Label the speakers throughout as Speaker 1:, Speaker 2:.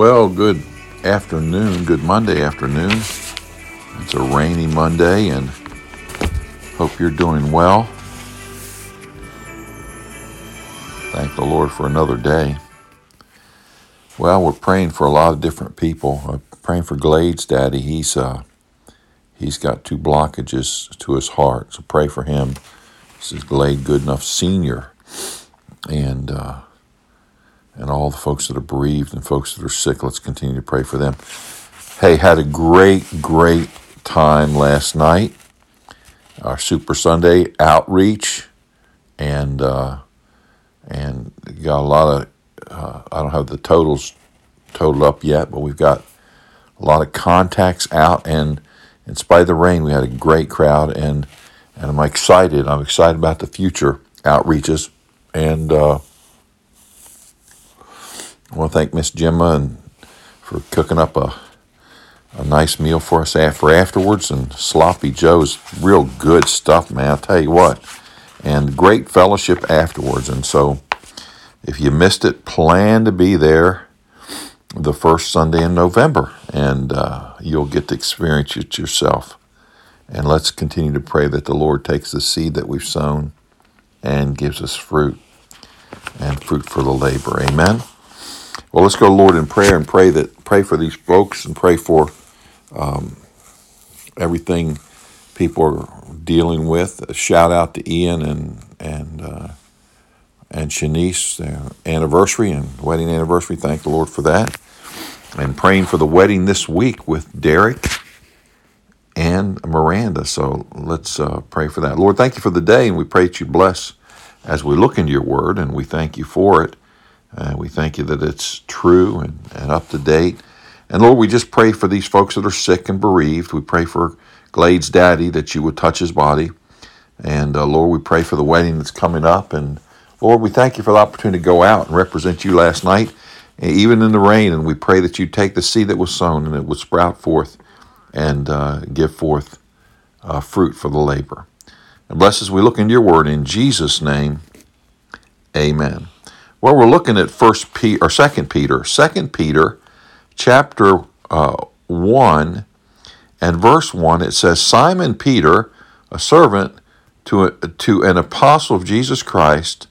Speaker 1: Well, good afternoon, good Monday afternoon. It's a rainy Monday and hope you're doing well. Thank the Lord for another day. Well, we're praying for a lot of different people. I'm praying for Glade's daddy. He's uh he's got two blockages to his heart. So pray for him. This is Glade Goodenough Senior. And uh and all the folks that are bereaved and folks that are sick. Let's continue to pray for them. Hey, had a great, great time last night. Our Super Sunday outreach, and uh, and got a lot of. Uh, I don't have the totals totaled up yet, but we've got a lot of contacts out, and in spite of the rain, we had a great crowd, and and I'm excited. I'm excited about the future outreaches, and. Uh, I want to thank Miss Gemma and for cooking up a a nice meal for us after afterwards. And sloppy joe's real good stuff man i'll tell you what. And great fellowship afterwards. And so if you missed it plan to be there the first sunday in november. And uh, you'll get to experience it yourself. And let's continue to pray that the lord takes the seed that we've sown and gives us fruit and fruit for the labor. Amen well, let's go, Lord, in prayer and pray that pray for these folks and pray for um, everything people are dealing with. A shout out to Ian and and uh, and Shanice, their anniversary and wedding anniversary. Thank the Lord for that. And praying for the wedding this week with Derek and Miranda. So let's uh, pray for that. Lord, thank you for the day, and we pray that you bless as we look into your word, and we thank you for it. Uh, we thank you that it's true and, and up to date. And Lord, we just pray for these folks that are sick and bereaved. We pray for Glade's daddy that you would touch his body. And uh, Lord, we pray for the wedding that's coming up. And Lord, we thank you for the opportunity to go out and represent you last night, even in the rain. And we pray that you take the seed that was sown and it would sprout forth and uh, give forth uh, fruit for the labor. And bless as we look into your word in Jesus' name. Amen. Well, we're looking at First Peter or Second Peter, Second Peter, chapter uh, one, and verse one. It says, "Simon Peter, a servant to a, to an apostle of Jesus Christ,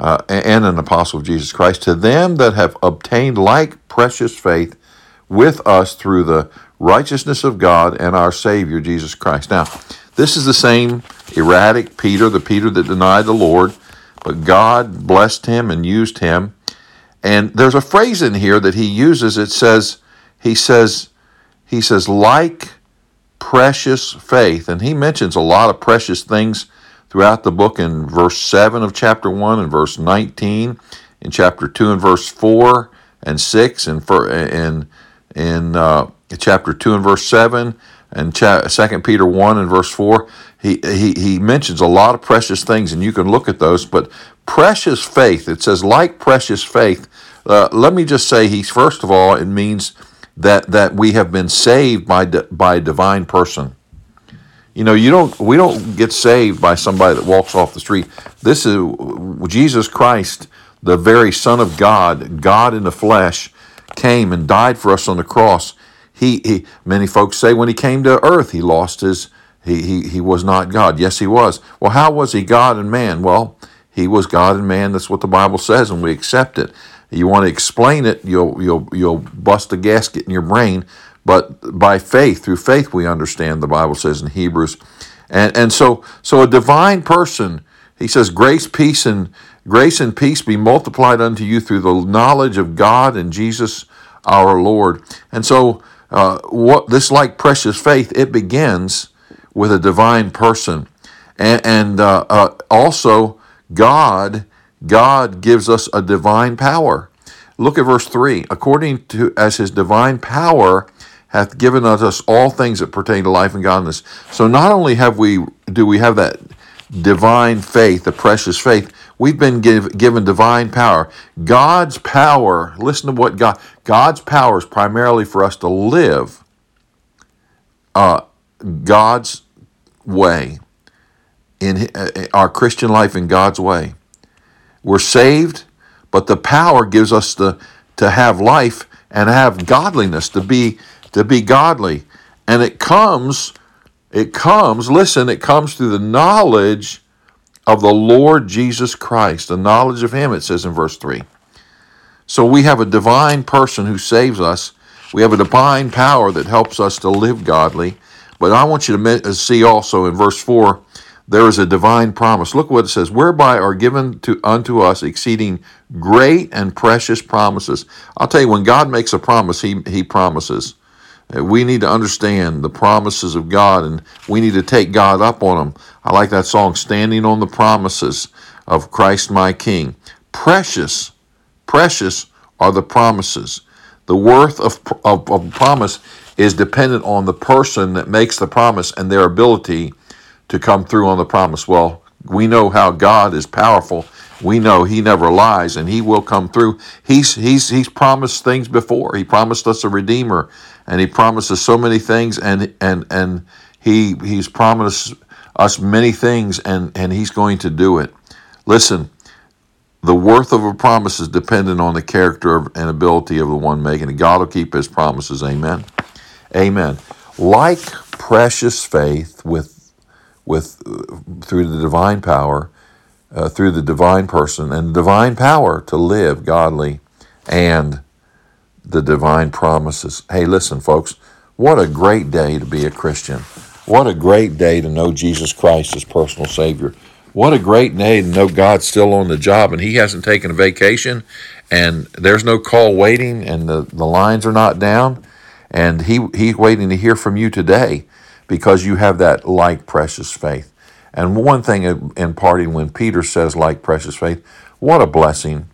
Speaker 1: uh, and an apostle of Jesus Christ, to them that have obtained like precious faith with us through the righteousness of God and our Savior Jesus Christ." Now, this is the same erratic Peter, the Peter that denied the Lord but God blessed him and used him. And there's a phrase in here that he uses. It says, he says, he says, like precious faith. And he mentions a lot of precious things throughout the book in verse 7 of chapter 1 and verse 19, in chapter 2 and verse 4 and 6, and for in, in uh, chapter 2 and verse 7, and cha- 2 Peter 1 and verse 4 he, he, he mentions a lot of precious things, and you can look at those. But precious faith, it says, like precious faith. Uh, let me just say, he's first of all, it means that that we have been saved by by a divine person. You know, you don't we don't get saved by somebody that walks off the street. This is Jesus Christ, the very Son of God, God in the flesh, came and died for us on the cross. He, he many folks say when he came to earth, he lost his he, he, he was not God. Yes, he was. Well, how was he God and man? Well, he was God and man. That's what the Bible says, and we accept it. You want to explain it, you'll, you'll, you'll bust a gasket in your brain. But by faith, through faith, we understand, the Bible says in Hebrews. And, and so, so a divine person, he says, grace, peace, and grace and peace be multiplied unto you through the knowledge of God and Jesus our Lord. And so, uh, what this like precious faith, it begins with a divine person. And, and uh, uh, also, God, God gives us a divine power. Look at verse 3. According to as his divine power hath given us all things that pertain to life and godliness. So not only have we do we have that divine faith, the precious faith, we've been give, given divine power. God's power, listen to what God God's power is primarily for us to live uh, God's way, in uh, our Christian life in God's way. We're saved, but the power gives us the to have life and have godliness, to be to be godly. And it comes, it comes, listen, it comes through the knowledge of the Lord Jesus Christ, the knowledge of Him, it says in verse 3. So we have a divine person who saves us. We have a divine power that helps us to live godly. But I want you to see also in verse 4 there is a divine promise. Look what it says, whereby are given to unto us exceeding great and precious promises. I'll tell you, when God makes a promise, He He promises. Uh, we need to understand the promises of God and we need to take God up on them. I like that song, Standing on the Promises of Christ my King. Precious, precious are the promises. The worth of, of, of promise is dependent on the person that makes the promise and their ability to come through on the promise. Well, we know how God is powerful. We know He never lies, and He will come through. He's He's He's promised things before. He promised us a Redeemer, and He promises so many things, and and and He He's promised us many things, and and He's going to do it. Listen, the worth of a promise is dependent on the character and ability of the one making it. God will keep His promises. Amen. Amen. Like precious faith with with uh, through the divine power, uh, through the divine person and divine power to live godly, and the divine promises. Hey, listen, folks, what a great day to be a Christian! What a great day to know Jesus Christ as personal Savior. What a great day to know God's still on the job and He hasn't taken a vacation, and there's no call waiting, and the, the lines are not down, and He He's waiting to hear from you today because you have that like precious faith. And one thing in parting, when Peter says like precious faith, what a blessing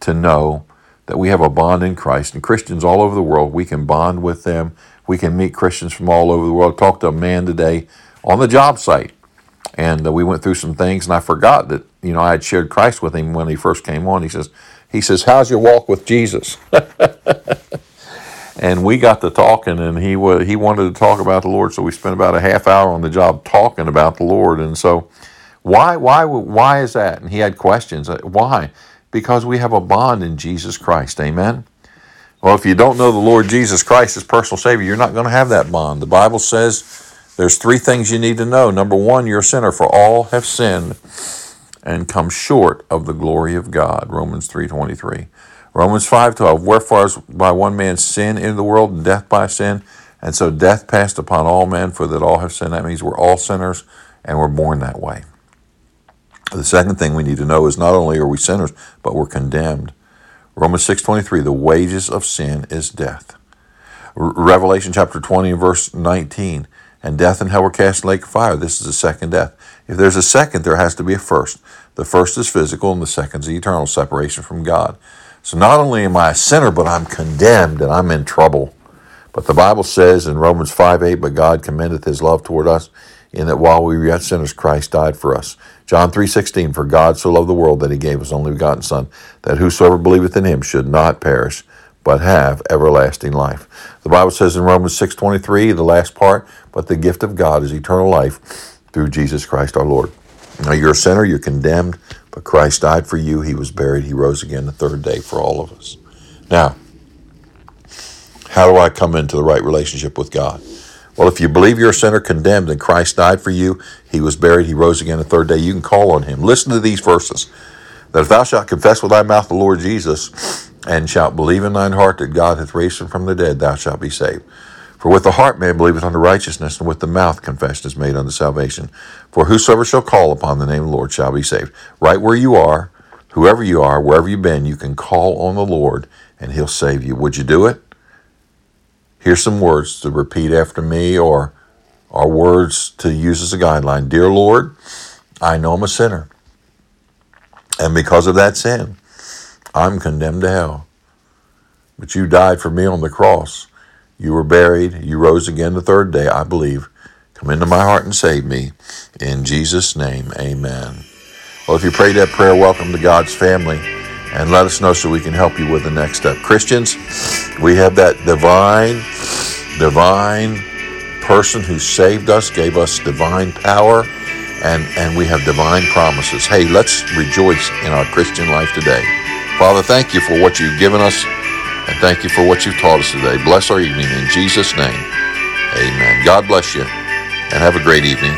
Speaker 1: to know that we have a bond in Christ. And Christians all over the world, we can bond with them. We can meet Christians from all over the world. Talk to a man today on the job site. And uh, we went through some things, and I forgot that, you know, I had shared Christ with him when he first came on. He says, he says, how's your walk with Jesus? and we got to talking and he was he wanted to talk about the lord so we spent about a half hour on the job talking about the lord. And so why why why is that? And he had questions uh, why? Because we have a bond in jesus christ amen? Well if you don't know the lord jesus christ as personal savior you're not going to have that bond. The bible says there's three things you need to know. Number one you're a sinner for all have sinned and come short of the glory of god. Romans 3.23 Romans 5:12 Wherefore as by one man's sin into the world and death by sin and so death passed upon all men for that all have sinned. That means we're all sinners and we're born that way. The second thing we need to know is not only are we sinners but we're condemned. Romans 6:23 The wages of sin is death. Revelation chapter 20 verse 19 and death and hell were cast in lake of fire. This is the second death. If there's a second, there has to be a first. The first is physical, and the second is eternal separation from God. So not only am I a sinner, but I'm condemned and I'm in trouble. But the Bible says in Romans 5 8, but God commendeth his love toward us, in that while we were yet sinners, Christ died for us. John three sixteen, for God so loved the world that he gave his only begotten Son, that whosoever believeth in him should not perish, but have everlasting life. The Bible says in Romans six twenty three, the last part, but the gift of God is eternal life through Jesus Christ our Lord. Now you're a sinner, you're condemned, but Christ died for you. He was buried. He rose again the third day for all of us. Now, how do I come into the right relationship with God? Well, if you believe you're a sinner condemned and Christ died for you, he was buried, he rose again the third day, you can call on him. Listen to these verses. That if thou shalt confess with thy mouth the Lord Jesus, and shalt believe in thine heart that God hath raised him from the dead, thou shalt be saved. For with the heart man believeth unto righteousness, and with the mouth confession is made unto salvation. For whosoever shall call upon the name of the Lord shall be saved. Right where you are, whoever you are, wherever you've been, you can call on the Lord and he'll save you. Would you do it? Here's some words to repeat after me or, or words to use as a guideline. Dear Lord, I know I'm a sinner. And because of that sin, I'm condemned to hell. But you died for me on the cross. You were buried. You rose again the third day, I believe. Come into my heart and save me. In Jesus' name, amen. Well, if you prayed that prayer, welcome to God's family and let us know so we can help you with the next step. Christians, we have that divine, divine person who saved us, gave us divine power, and, and we have divine promises. Hey, let's rejoice in our Christian life today. Father, thank you for what you've given us And thank you for what you've taught us today. Bless our evening in Jesus' name. Amen. God bless you and have a great evening.